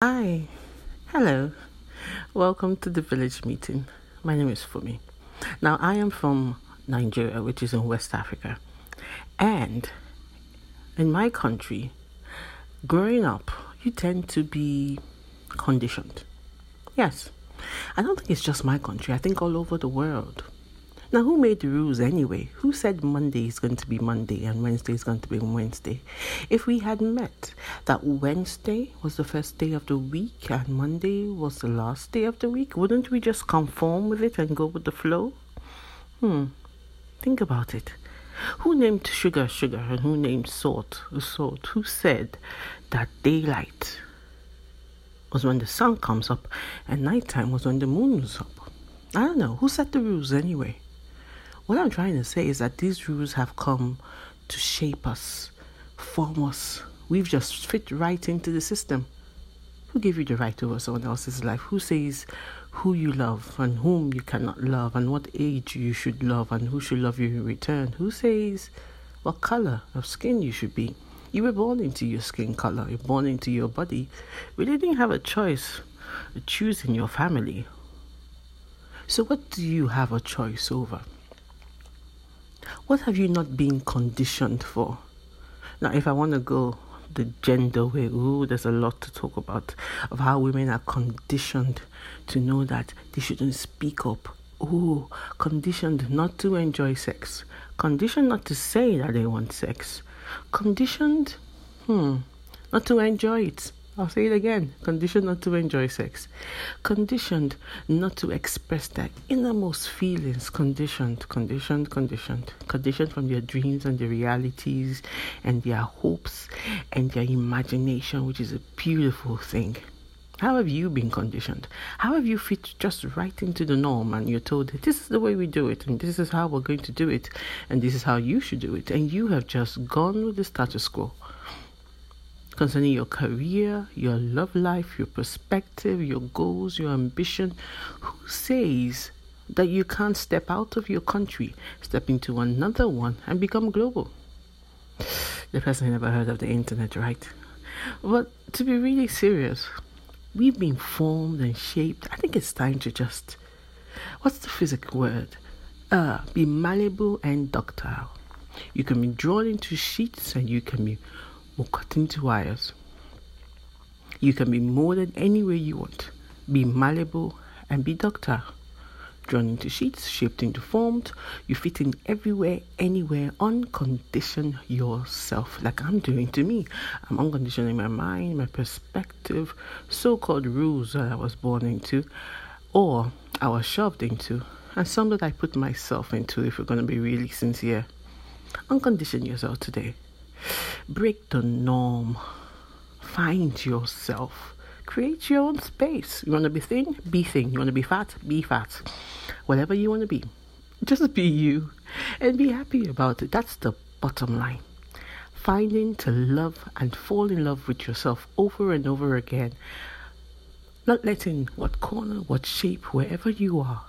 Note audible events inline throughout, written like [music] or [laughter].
Hi, hello, welcome to the village meeting. My name is Funmi. Now, I am from Nigeria, which is in West Africa, and in my country, growing up, you tend to be conditioned. Yes, I don't think it's just my country, I think all over the world. Now, who made the rules anyway? Who said Monday is going to be Monday and Wednesday is going to be Wednesday? If we had met that Wednesday was the first day of the week and Monday was the last day of the week, wouldn't we just conform with it and go with the flow? Hmm, think about it. Who named sugar sugar and who named salt salt? Who said that daylight was when the sun comes up and nighttime was when the moon was up? I don't know. Who set the rules anyway? What I'm trying to say is that these rules have come to shape us, form us. We've just fit right into the system. Who gave you the right over someone else's life? Who says who you love and whom you cannot love and what age you should love and who should love you in return? Who says what color of skin you should be? You were born into your skin color, you're born into your body. We didn't have a choice choosing your family. So, what do you have a choice over? What have you not been conditioned for? Now, if I want to go the gender way, ooh, there's a lot to talk about of how women are conditioned to know that they shouldn't speak up. Ooh, conditioned not to enjoy sex, conditioned not to say that they want sex, conditioned, hmm, not to enjoy it. I'll say it again conditioned not to enjoy sex, conditioned not to express their innermost feelings, conditioned, conditioned, conditioned, conditioned from their dreams and their realities and their hopes and their imagination, which is a beautiful thing. How have you been conditioned? How have you fit just right into the norm and you're told this is the way we do it and this is how we're going to do it and this is how you should do it and you have just gone with the status quo? Concerning your career, your love life, your perspective, your goals, your ambition. Who says that you can't step out of your country, step into another one, and become global? The person never heard of the internet, right? But to be really serious, we've been formed and shaped. I think it's time to just, what's the physical word? Uh, be malleable and ductile. You can be drawn into sheets and you can be or cut into wires. You can be molded any way you want, be malleable and be ductile. Drawn into sheets, shaped into forms, you fit in everywhere, anywhere, uncondition yourself, like I'm doing to me. I'm unconditioning my mind, my perspective, so called rules that I was born into, or I was shoved into, and some that I put myself into if we're going to be really sincere. Uncondition yourself today. Break the norm. Find yourself. Create your own space. You want to be thin? Be thin. You want to be fat? Be fat. Whatever you want to be. Just be you and be happy about it. That's the bottom line. Finding to love and fall in love with yourself over and over again. Not letting what corner, what shape, wherever you are,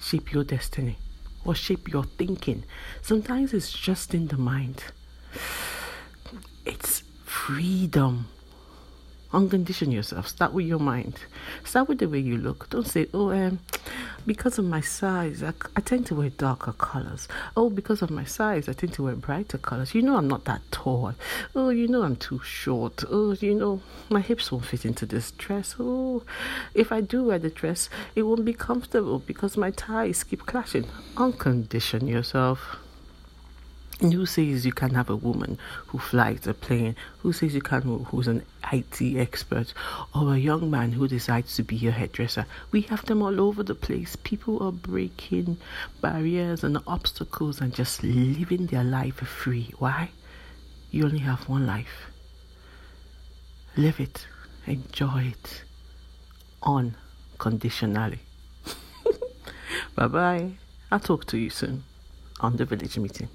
shape your destiny or shape your thinking. Sometimes it's just in the mind. It's freedom. Uncondition yourself. Start with your mind. Start with the way you look. Don't say, oh, um, because of my size, I, I tend to wear darker colors. Oh, because of my size, I tend to wear brighter colors. You know, I'm not that tall. Oh, you know, I'm too short. Oh, you know, my hips won't fit into this dress. Oh, if I do wear the dress, it won't be comfortable because my thighs keep clashing. Uncondition yourself. And who says you can't have a woman who flies a plane? Who says you can't who's an IT expert or a young man who decides to be a hairdresser? We have them all over the place. People are breaking barriers and obstacles and just living their life free. Why? You only have one life. Live it, enjoy it unconditionally. [laughs] bye bye. I'll talk to you soon on the village meeting.